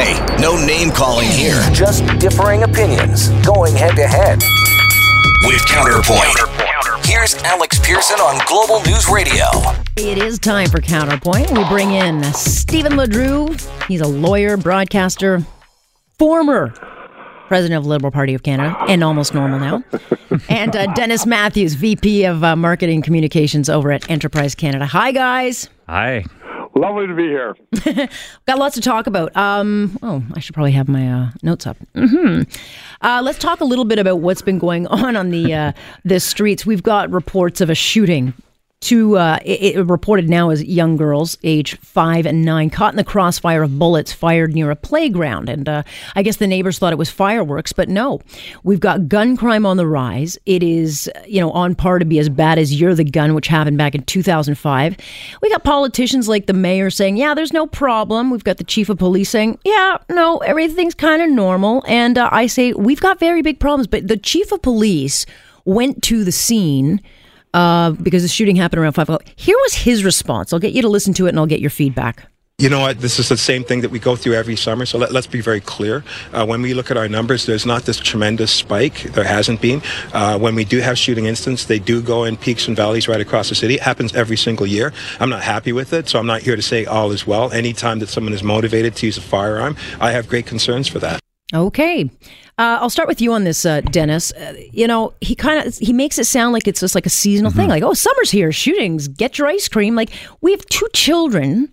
Hey, no name calling here. Just differing opinions going head to head. With Counterpoint. Here's Alex Pearson on Global News Radio. It is time for Counterpoint. We bring in Stephen LeDrew. He's a lawyer, broadcaster, former president of the Liberal Party of Canada, and almost normal now. and uh, Dennis Matthews, VP of uh, Marketing Communications over at Enterprise Canada. Hi, guys. Hi. Lovely to be here. Got lots to talk about. Um, oh, I should probably have my uh, notes up. hmm Uh, let's talk a little bit about what's been going on on the uh, the streets. We've got reports of a shooting. Two uh, it, it reported now as young girls, age five and nine, caught in the crossfire of bullets fired near a playground. And uh, I guess the neighbors thought it was fireworks, but no. We've got gun crime on the rise. It is, you know, on par to be as bad as Year of the Gun, which happened back in 2005. We got politicians like the mayor saying, yeah, there's no problem. We've got the chief of police saying, yeah, no, everything's kind of normal. And uh, I say, we've got very big problems. But the chief of police went to the scene uh, because the shooting happened around five o'clock. Here was his response. I'll get you to listen to it and I'll get your feedback. You know what? This is the same thing that we go through every summer. So let, us be very clear. Uh, when we look at our numbers, there's not this tremendous spike. There hasn't been. Uh, when we do have shooting incidents, they do go in peaks and valleys right across the city. It happens every single year. I'm not happy with it, so I'm not here to say all is well. Anytime that someone is motivated to use a firearm, I have great concerns for that. Okay. Uh, I'll start with you on this, uh, Dennis. Uh, you know, he kind of he makes it sound like it's just like a seasonal thing, like oh, summer's here, shootings, get your ice cream. Like we have two children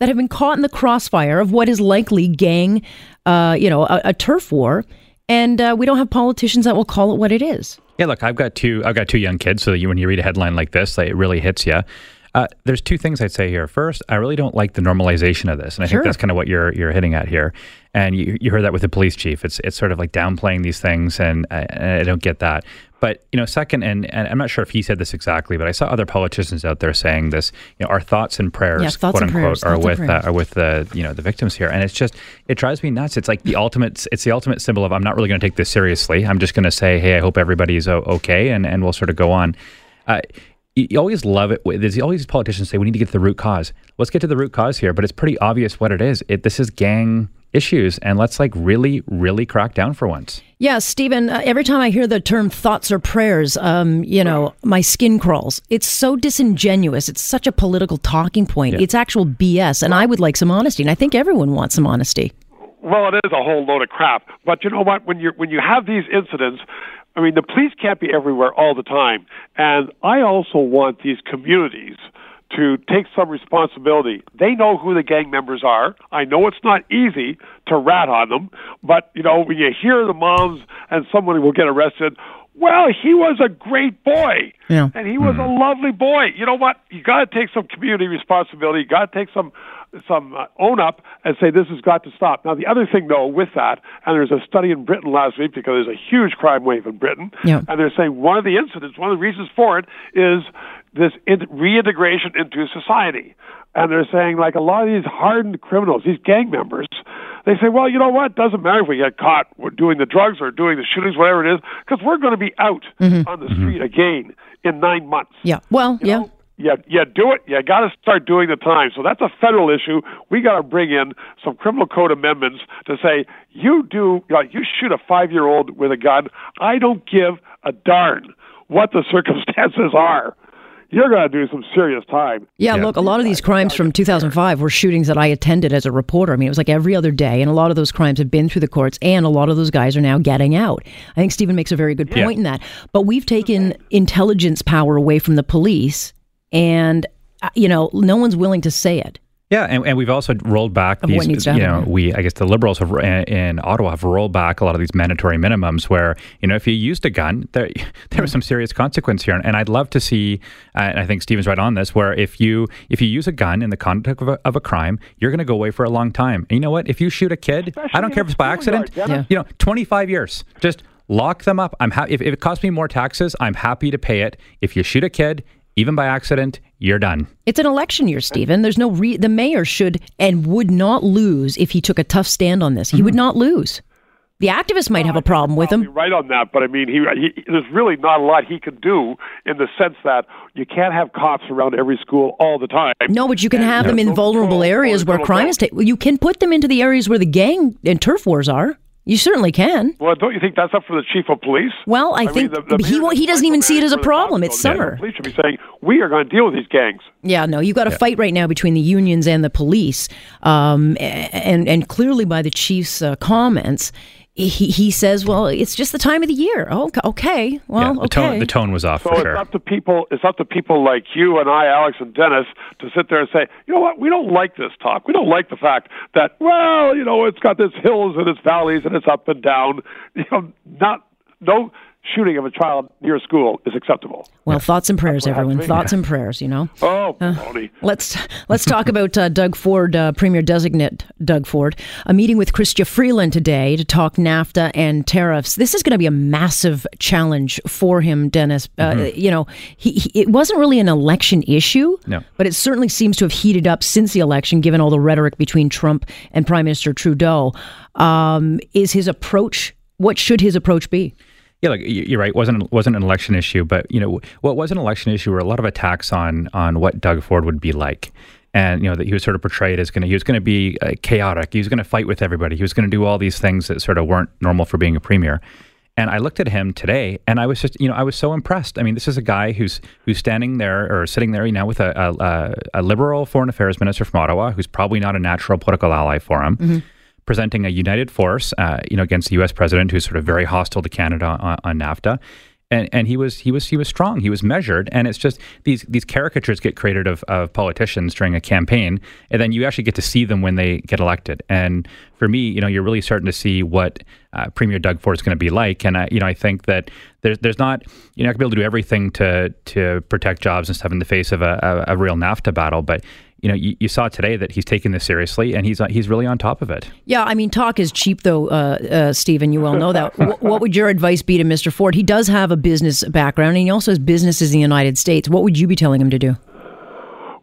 that have been caught in the crossfire of what is likely gang, uh, you know, a, a turf war, and uh, we don't have politicians that will call it what it is. Yeah, look, I've got two. I've got two young kids, so you, when you read a headline like this, like, it really hits you. Uh, there's two things I'd say here. First, I really don't like the normalization of this, and I Sure. think that's kind of what you're you're hitting at here. And you, you heard that with the police chief. It's it's sort of like downplaying these things, and I, and I don't get that. But you know, second, and, and I'm not sure if he said this exactly, but I saw other politicians out there saying this. You know, our thoughts and prayers, Yeah, thoughts quote and unquote, prayers, are with uh, are with the you know the victims here, and it's just it drives me nuts. It's like the ultimate. It's the ultimate symbol of I'm not really going to take this seriously. I'm just going to say, hey, I hope everybody's okay, and and we'll sort of go on. Uh, you, you always love it. There's always politicians say we need to get to the root cause. Let's get to the root cause here, but it's pretty obvious what it is. It this is gang issues, and let's like really, really crack down for once. Yeah, Stephen, uh, every time I hear the term thoughts or prayers, um, you know, my skin crawls. It's so disingenuous. It's such a political talking point. Yeah. It's actual BS. And I would like some honesty. And I think everyone wants some honesty. Well, it is a whole load of crap. But you know what? When you when you have these incidents, I mean, the police can't be everywhere all the time. And I also want these communities to take some responsibility. They know who the gang members are. I know it's not easy to rat on them, but you know, when you hear the moms and somebody will get arrested, well, he was a great boy. Yeah. And he was a lovely boy. You know what? You got to take some community responsibility. You got to take some some uh, own up and say this has got to stop. Now, the other thing, though, with that, and there's a study in Britain last week because there's a huge crime wave in Britain, Yeah. and they're saying one of the incidents, one of the reasons for it, is this in- reintegration into society. And they're saying, like, a lot of these hardened criminals, these gang members, they say, well, you know what? Doesn't matter if we get caught doing the drugs or doing the shootings, whatever it is, because we're going to be out mm-hmm. on the mm-hmm. street again in nine months. Yeah. Well, You yeah. know, yeah, yeah, do it. You got to start doing the time. So that's a federal issue. We got to bring in some criminal code amendments to say you do, like, you shoot a five-year-old with a gun. I don't give a darn what the circumstances are. You're going to do some serious time. Yeah, look, a lot of these crimes from 2005 were shootings that I attended as a reporter. I mean, it was like every other day, and a lot of those crimes have been through the courts, and a lot of those guys are now getting out. I think Stephen makes a very good point in that. But we've taken intelligence power away from the police, and, uh, you know, no one's willing to say it. Yeah, and, and we've also rolled back Of these. you know, we I guess the liberals have in, in Ottawa have rolled back a lot of these mandatory minimums, where you know if you used a gun, there there was some serious consequence here, and I'd love to see. Uh, and I think Stephen's right on this, where if you if you use a gun in the conduct of a, of a crime, you're going to go away for a long time. And you know what? If you shoot a kid, I don't care if it's by accident. Dennis. Yeah. You know, 25 years, just lock them up. I'm ha- if, if it costs me more taxes, I'm happy to pay it. If you shoot a kid, even by accident, you're done. It's an election year, Stephen. There's no re- the mayor should and would not lose if he took a tough stand on this. He would mm-hmm. not lose The activists might have a problem with him. right on that, but I mean, he, he there's really not a lot he can do in the sense that you can't have cops around every school all the time. No, but you can And have them in vulnerable areas where crime is taking. You can put them into the areas where the gang and turf wars are. You certainly can. Well, don't you think that's up for the chief of police? Well, I, think mean, the, the he mayor he doesn't even see it as a problem. It's summer. The police should be saying we are going to deal with these gangs. Yeah, no, you've got a fight right now between the unions and the police, um, and and clearly by the chief's uh, comments, he he says, well, it's just the time of the year. Oh, okay, okay. well, yeah, the okay. tone the tone was off So for it's sure. up to people. It's up to people like you and I, Alex and Dennis, to sit there and say, you know what? We don't like this talk. We don't like the fact that, well, you know, it's got its hills and its valleys and it's up and down. You know, not no shooting of a child near a school is acceptable. Well, thoughts and prayers, what it has to everyone. Thoughts and prayers. You know. Oh, baloney. Let's let's talk about uh, Doug Ford, uh, Premier Designate Doug Ford. A meeting with Chrystia Freeland today to talk NAFTA and tariffs. This is going to be a massive challenge for him, Dennis. Uh, you know, he, he, it wasn't really an election issue, No. but it certainly seems to have heated up since the election, given all the rhetoric between Trump and Prime Minister Trudeau. Um, is his approach? What should his approach be? Yeah, y- you're right. wasn't wasn't an election issue, but you know what was an election issue were a lot of attacks on on what Doug Ford would be like, and you know that he was sort of portrayed as going to he was going to be uh, chaotic. He was going to fight with everybody. He was going to do all these things that sort of weren't normal for being a premier. And I looked at him today, and I was just, you know, I was so impressed. I mean, this is a guy who's who's standing there or sitting there now with a, a, a liberal foreign affairs minister from Ottawa, who's probably not a natural political ally for him presenting a united force, uh, you know, against the U.S. president, who's sort of very hostile to Canada on, on NAFTA. And, and he was he was he was strong. He was measured, and it's just these these caricatures get created of, of politicians during a campaign, and then you actually get to see them when they get elected. And for me, you know, you're really starting to see what uh, Premier Doug Ford is going to be like. And I, you know, I think that there's there's not you're not going to be able to do everything to to protect jobs and stuff in the face of a, a, a real NAFTA battle, but you know, you, you saw today that he's taking this seriously, and he's he's really on top of it. Yeah, I mean, talk is cheap, though, uh, uh, Stephen. You well know that. Wh- what would your advice be to Mr. Ford? He does have a business background, and he also has businesses in the United States. What would you be telling him to do?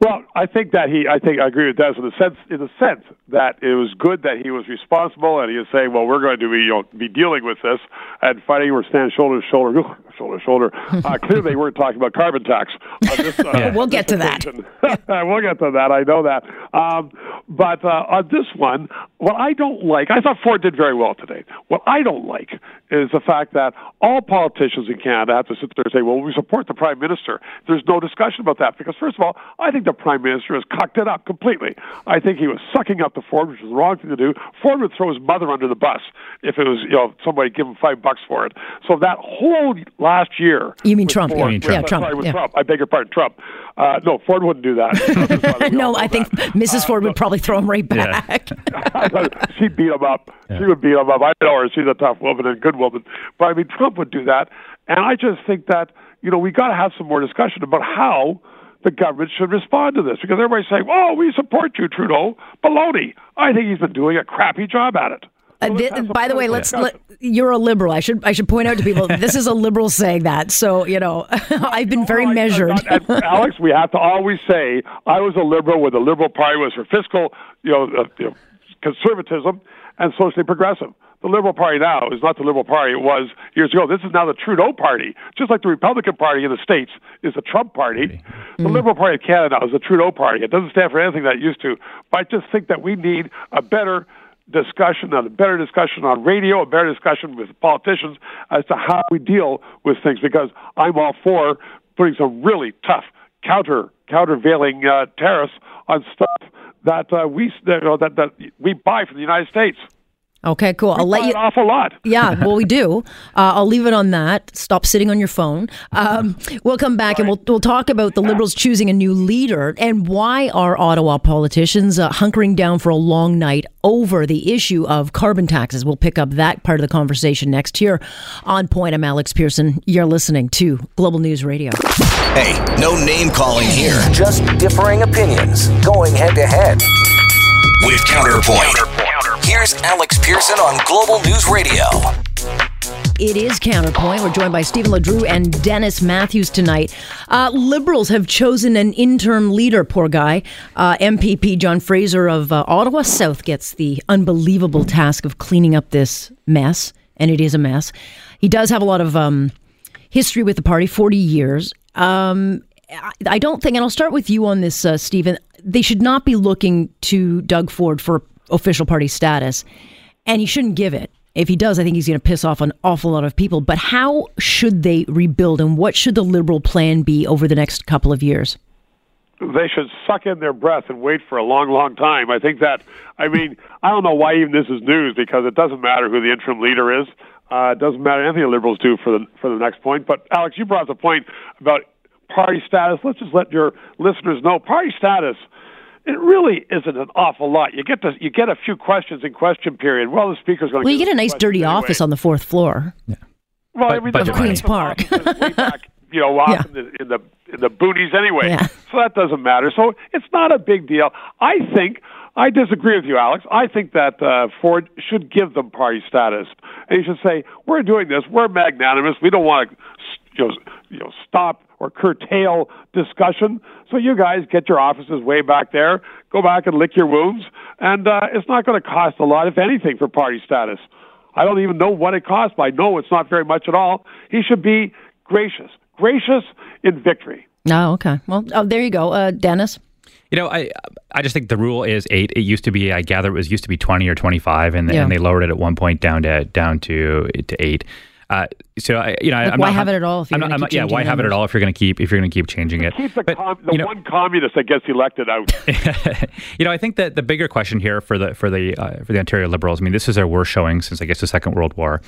Well, I think that he, I think I agree with that in the sense, in the sense that it was good that he was responsible and he was saying, well, we're going to be, you know, be dealing with this and fighting, we're standing shoulder to shoulder, shoulder to shoulder. Uh, clearly, they weren't talking about carbon tax. On this, uh, We'll get to that. we'll get to that. I know that. Um, but uh, on this one, what I don't like, I thought Ford did very well today. What I don't like is the fact that all politicians in Canada have to sit there and say, well, we support the Prime Minister. There's no discussion about that because, first of all, I think the Prime Minister has cocked it up completely. I think he was sucking up to Ford, which is the wrong thing to do. Ford would throw his mother under the bus if it was, you know, somebody give him five bucks for it. So that whole last year. You mean Trump, Ford- yeah. You mean with- Trump. Yeah, Trump, Sorry, with yeah. Trump. I beg your pardon, Trump. Uh, no, Ford wouldn't do that. No, I think that. Mrs. Ford would probably throw him right Yeah. back. She'd beat him up. She would beat him up. I know her. She's a tough woman and a good woman. But I mean, Trump would do that. And I just think that, you know, we got to have some more discussion about how the government should respond to this because everybody's saying, oh, we support you, Trudeau. Baloney. I think he's been doing a crappy job at it. Uh, So thi- let's have some by the way, let's. discussion. Let, you're a liberal. I should. I should point out to people this is a liberal saying that. So you know, I've been very Well, I- measured. I- I- Alex, we have to always say I was a liberal where the Liberal Party was for fiscal, you know, uh, you know conservatism and socially progressive. The Liberal Party now is not the Liberal Party it was years ago. This is now the Trudeau Party, just like the Republican Party in the States is the Trump Party. The Liberal Party of Canada is the Trudeau Party. It doesn't stand for anything that it used to. But I just think that we need a better discussion, on a better discussion on radio, a better discussion with politicians as to how we deal with things. Because I'm all for putting some really tough counter countervailing uh, tariffs on stuff that uh, we know, that that we buy from the United States. Okay, cool. I'll We let you. an awful lot. Yeah, well, we do. Uh, I'll leave it on that. Stop sitting on your phone. Um, we'll come back and we'll we'll talk about the Liberals choosing a new leader and why are Ottawa politicians uh, hunkering down for a long night over the issue of carbon taxes. We'll pick up that part of the conversation next year. On point, I'm Alex Pearson. You're listening to Global News Radio. Hey, no name calling here. Just differing opinions going head to head. With Counterpoint. Here's Alex Pearson on Global News Radio. It is Counterpoint. We're joined by Stephen LeDrew and Dennis Matthews tonight. Uh, Liberals have chosen an interim leader, poor guy. Uh, MPP John Fraser of uh, Ottawa South gets the unbelievable task of cleaning up this mess, and it is a mess. He does have a lot of um, history with the party, 40 years. Um, I- don't think, and I'll start with you on this, uh, Stephen. They should not be looking to Doug Ford for official party status, and he shouldn't give it. If he does, I think he's going to piss off an awful lot of people. But how should they rebuild, and what should the Liberal plan be over the next couple of years? they should suck in their breath and wait for a long, long time. I think that, I mean, I don't know why even this is news because it doesn't matter who the interim leader is. Uh, it doesn't matter anything the Liberals do for the for the next point. But Alex, you brought up the point about party status. Let's just let your listeners know party status. It really isn't an awful lot. You get to, you get a few questions in question period. Well, the speaker's going to. Well, you get a nice dirty office on the fourth floor. Yeah. Well, But- I mean, budget the. Queen's Park. way back, you know, off Yeah. in, the, in the in the boonies anyway. Yeah. So that doesn't matter. So it's not a big deal. I think I disagree with you, Alex. I think that uh, Ford should give them party status, and he should say, "We're doing this. We're magnanimous. We don't want to, you know, you know, stop or curtail discussion. So you guys get your offices way back there. Go back and lick your wounds, and uh, it's not going to cost a lot, if anything, for party status." I don't even know what it costs, but I know it's not very much at all. He should be gracious, gracious in victory. Oh, okay. Well, oh, there you go, uh, Dennis. You know, I I just think the rule is eight. It used to be, I gather, it was used to be twenty or twenty five, and, Yeah. and they lowered it at one point down to down to to eight. Uh, so I, you know, Like, I'm why not, have it at all if you're I'm not, gonna I'm keep yeah, changing why have it at all if you're going to keep if you're going to keep changing it? Keep the, But, com- the you know, one communist that gets elected out. you know, I think that the bigger question here for the for the uh, for the Ontario Liberals, I mean, this is their worst showing since I guess the Second World War,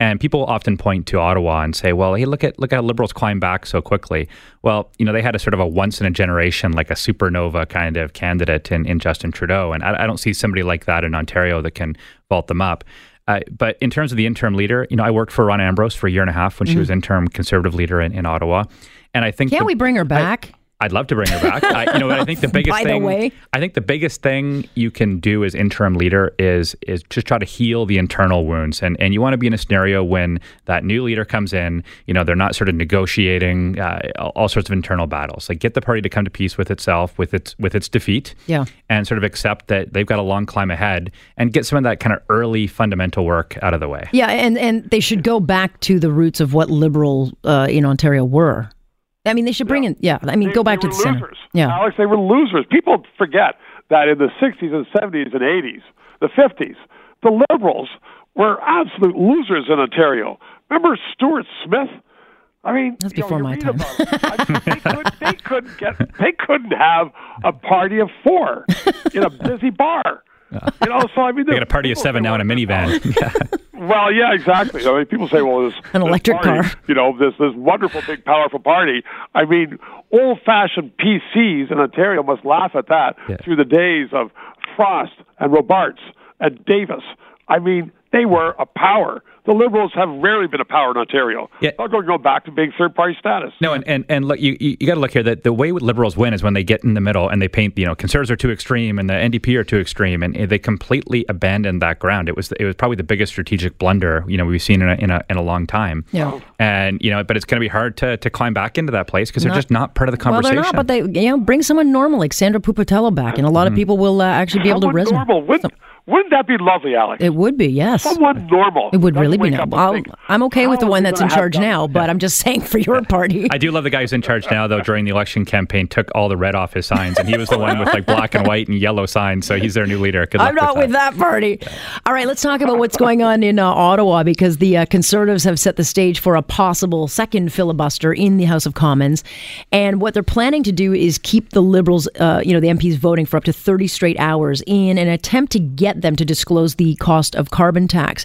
and people often point to Ottawa and say, "Well, hey, look at look at how Liberals climb back so quickly." Well, you know, they had a sort of a once in a generation, like a supernova kind of candidate in, in Justin Trudeau, and I, I don't see somebody like that in Ontario that can vault them up. Uh, but in terms of the interim leader, you know, I worked for Rona Ambrose for a year and a half when she was interim Conservative leader in, in Ottawa, and I think Can't the- we bring her back? I'd love to bring her back. I, you know, I think the biggest By the thing. way. I think the biggest thing you can do as interim leader is is just try to heal the internal wounds, and and you want to be in a scenario when that new leader comes in. You know, they're not sort of negotiating uh, all, all sorts of internal battles. Like get the party to come to peace with itself, with its with its defeat, Yeah. and sort of accept that they've got a long climb ahead, and get some of that kind of early fundamental work out of the way. Yeah, and, and they should go back to the roots of what liberal uh, in Ontario were. I mean, they should bring in, yeah, I mean, They- go back to the were center. Yeah. Alex, they were losers. People forget that in the 60s and 70s and 80s, the 50s, the Liberals were absolute losers in Ontario. Remember Stuart Smith? I mean, That's you know, before my time. I mean, they, could, they couldn't get, they couldn't have a party of four in a busy bar. You know, so I mean, They got a party of seven now in a minivan. Yeah. Well, yeah, exactly. I mean, people say, "Well, this An this electric party, car. you know, this this wonderful, big, powerful party." I mean, old-fashioned PCs in Ontario must laugh at that Yeah. through the days of Frost and Robarts and Davis. I mean, they were a power. The Liberals have rarely been a power in Ontario. Yeah. They're going to go back to being third-party status. No, and, and, and look, you, you, got to look here that the way liberals win is when they get in the middle and they paint, you know, conservatives are too extreme and the NDP are too extreme, and they completely abandoned that ground. It was it was probably the biggest strategic blunder you know we've seen in a in a, in a long time. Yeah. And you know, but it's going to be hard to, to climb back into that place because they're just not part of the conversation. Well, conversation. they're not, but they, you know, bring someone normal like Sandra Pupatello back, and a lot of people will uh, actually be able to resonate. normal. Wouldn't, wouldn't that be lovely, Alex? It would be, yes. Someone normal. It would Doesn't really be wake no. I'll, I'm okay with the one that's in charge done now, but I'm just saying for your party. I do love the guy who's in charge now, though. During the election campaign, took all the red off his signs, and he was the one with like black and white and yellow signs. So he's their new leader. Good I'm not with with that party. All right, let's talk about what's going on in uh, Ottawa because the uh, Conservatives have set the stage for a possible second filibuster in the House of Commons, and what they're planning to do is keep the Liberals, uh, you know, the MPs voting for up to 30 straight hours in an attempt to get them to disclose the cost of carbon tax.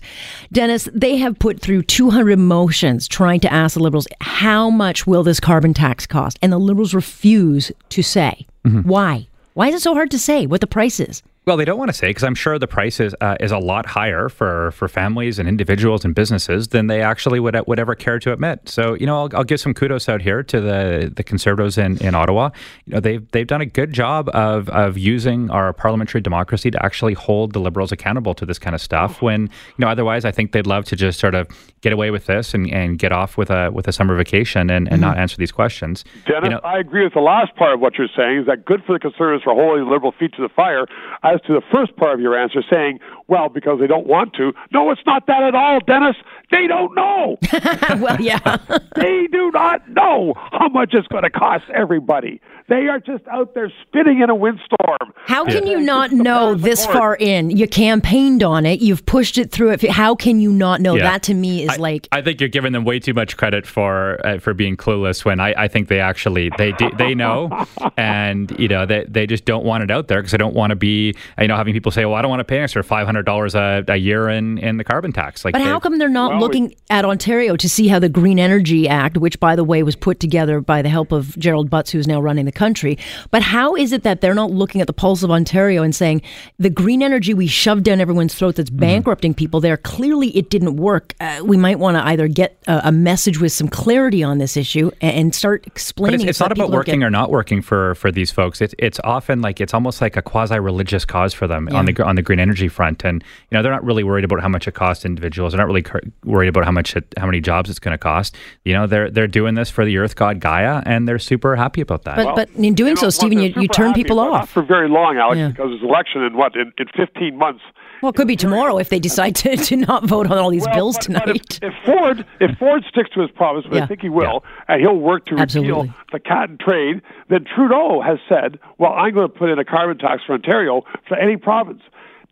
Dennis, they have put through 200 motions trying to ask the Liberals how much will this carbon tax cost, and the Liberals refuse to say mm-hmm. why. Why is it so hard to say what the price is? Well, they don't want to say because I'm sure the price is uh, is a lot higher for, for families and individuals and businesses than they actually would would ever care to admit. So you know, I'll, I'll give some kudos out here to the the Conservatives in, in Ottawa. You know, they've they've done a good job of of using our parliamentary democracy to actually hold the Liberals accountable to this kind of stuff. When you know, otherwise, I think they'd love to just sort of get away with this and, and get off with a with a summer vacation and, and not answer these questions. Dennis, You know- I agree with the last part of what you're saying. Is that good for the Conservatives for holding the Liberal feet to the fire? As to the first part of your answer, saying, well, because they don't want to. No, it's not that at all, Dennis. They don't know. well, yeah. they do not know how much it's going to cost everybody. They are just out there spinning in a windstorm. How can you not know this far in? You campaigned on it. You've pushed it through it. How can you not know? Yeah. That to me is I, like I think you're giving them way too much credit for uh, for being clueless when I, I think they actually they do, they know and you know they, they just don't want it out there because they don't want to be you know having people say well I don't want to pay an extra five hundred dollars a a year in in the carbon tax like But how come they're not Well, we- looking at Ontario to see how the Green Energy Act, which by the way was put together by the help of Gerald Butts, who's now running the country, but how is it that they're not looking at the pulse of Ontario and saying the green energy we shoved down everyone's throat that's Mm-hmm. bankrupting people there, clearly it didn't work. Uh, we might want to either get a, a message with some clarity on this issue and, and start But explaining. it's, it's so not about working get- or not working for for these folks. It's it's often like it's almost like a quasi religious cause for them on the on the green energy front, and you know they're not really worried about how much it costs individuals. They're not really cur- worried about how much it, how many jobs it's going to cost. You know they're they're doing this for the Earth God Gaia, and they're super happy about that. But, but in doing so, Stephen, you, you turn happy, people off. for very long, Alex, Yeah. because there's election in what in, in 15 months. Well, it could be tomorrow if they decide to, to not vote on all these Well, bills but- tonight. but if, if Ford if Ford sticks to his promise, but Yeah. I think he will, and he'll work to repeal Absolutely. the cap and trade, then Trudeau has said, "Well, I'm going to put in a carbon tax for Ontario for any province."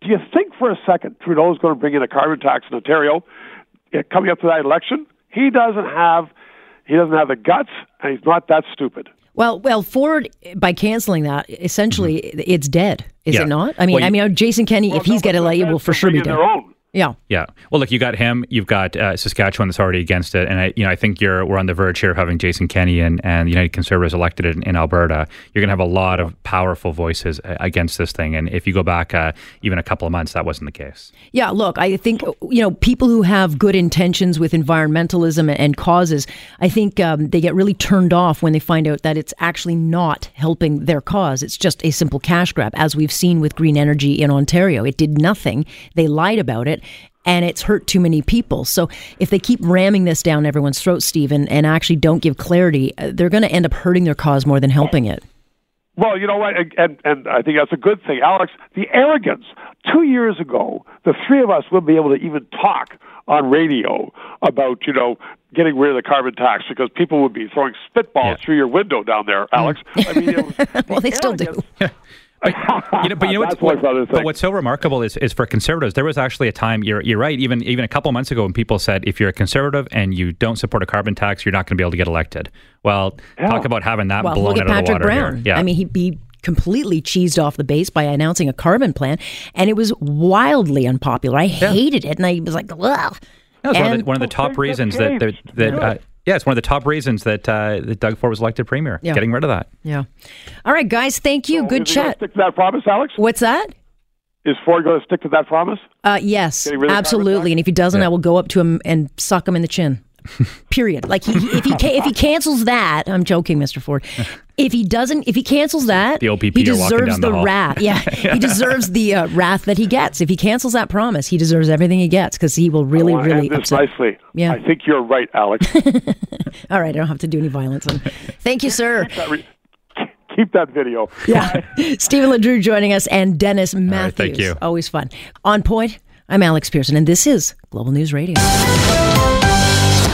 Do you think for a second Trudeau is going to bring in a carbon tax in Ontario uh, coming up to that election? He doesn't have he doesn't have the guts, and he's not that stupid. Well, well, Ford by canceling that, essentially, it's dead, is Yeah. it not? I mean, Well, I mean, Jason Kenney, if he's getting elected, will for sure be dead. their own. Yeah. Yeah. Well, look, you got him. You've got uh, Saskatchewan that's already against it, and I, you know, I think you're we're on the verge here of having Jason Kenney and, and the United Conservatives elected in, in Alberta. You're going to have a lot of powerful voices uh, against this thing, and if you go back uh, even a couple of months, that wasn't the case. Yeah, look, I think, you know, people who have good intentions with environmentalism and causes, I think um, they get really turned off when they find out that it's actually not helping their cause. It's just a simple cash grab, as we've seen with green energy in Ontario. It did nothing, they lied about it. And it's hurt too many people. So if they keep ramming this down everyone's throat, Stephen, and actually don't give clarity, uh, they're going to end up hurting their cause more than helping it. Well, you know what, and and I think that's a good thing, Alex. The arrogance. Two years ago, the three of us wouldn't be able to even talk on radio about you know getting rid of the carbon tax because people would be throwing spitballs Yeah. through your window down there, Alex. I mean, it was, Well, they still do. arrogance- You know, but you know what's, That's my what, but what's so remarkable is, is for conservatives. There was actually a time. You're you're right. Even even a couple months ago, when people said if you're a conservative and you don't support a carbon tax, you're not going to be able to get elected. Well, talk about having that Well, blown look at out of the Patrick water Brown. here. Yeah. I mean, he, he completely cheesed off the base by announcing a carbon plan, and it was wildly unpopular. I hated it, and I was like, "Ugh." That was one of the, one of the top reasons that that that, case. that Do uh, it. Yeah, it's one of the top reasons that uh, that Doug Ford was elected premier. Yeah. Getting rid of that. Yeah. All right, guys. Thank you. Good Is he chat. Stick to that promise, Alex. What's that? Is Ford going to stick to that promise? Uh, yes, Getting rid of carbon absolutely. And if he doesn't, Yeah. I will go up to him and suck him in the chin. Period. Like he, if he if he cancels that, I'm joking, Mr. Ford. If he doesn't, if he cancels that, The OPP he deserves the the wrath. Yeah, he deserves the uh, wrath that he gets. If he cancels that promise, he deserves everything he gets because he will really, I really end this upset. nicely. Yeah. I think you're right, Alex. All right, I don't have to do any violence. Then. Thank you, sir. Keep that video. Yeah. Stephen LeDrew joining us and Dennis Matthews. thank you. Always fun. On point, I'm Alex Pearson, and this is Global News Radio.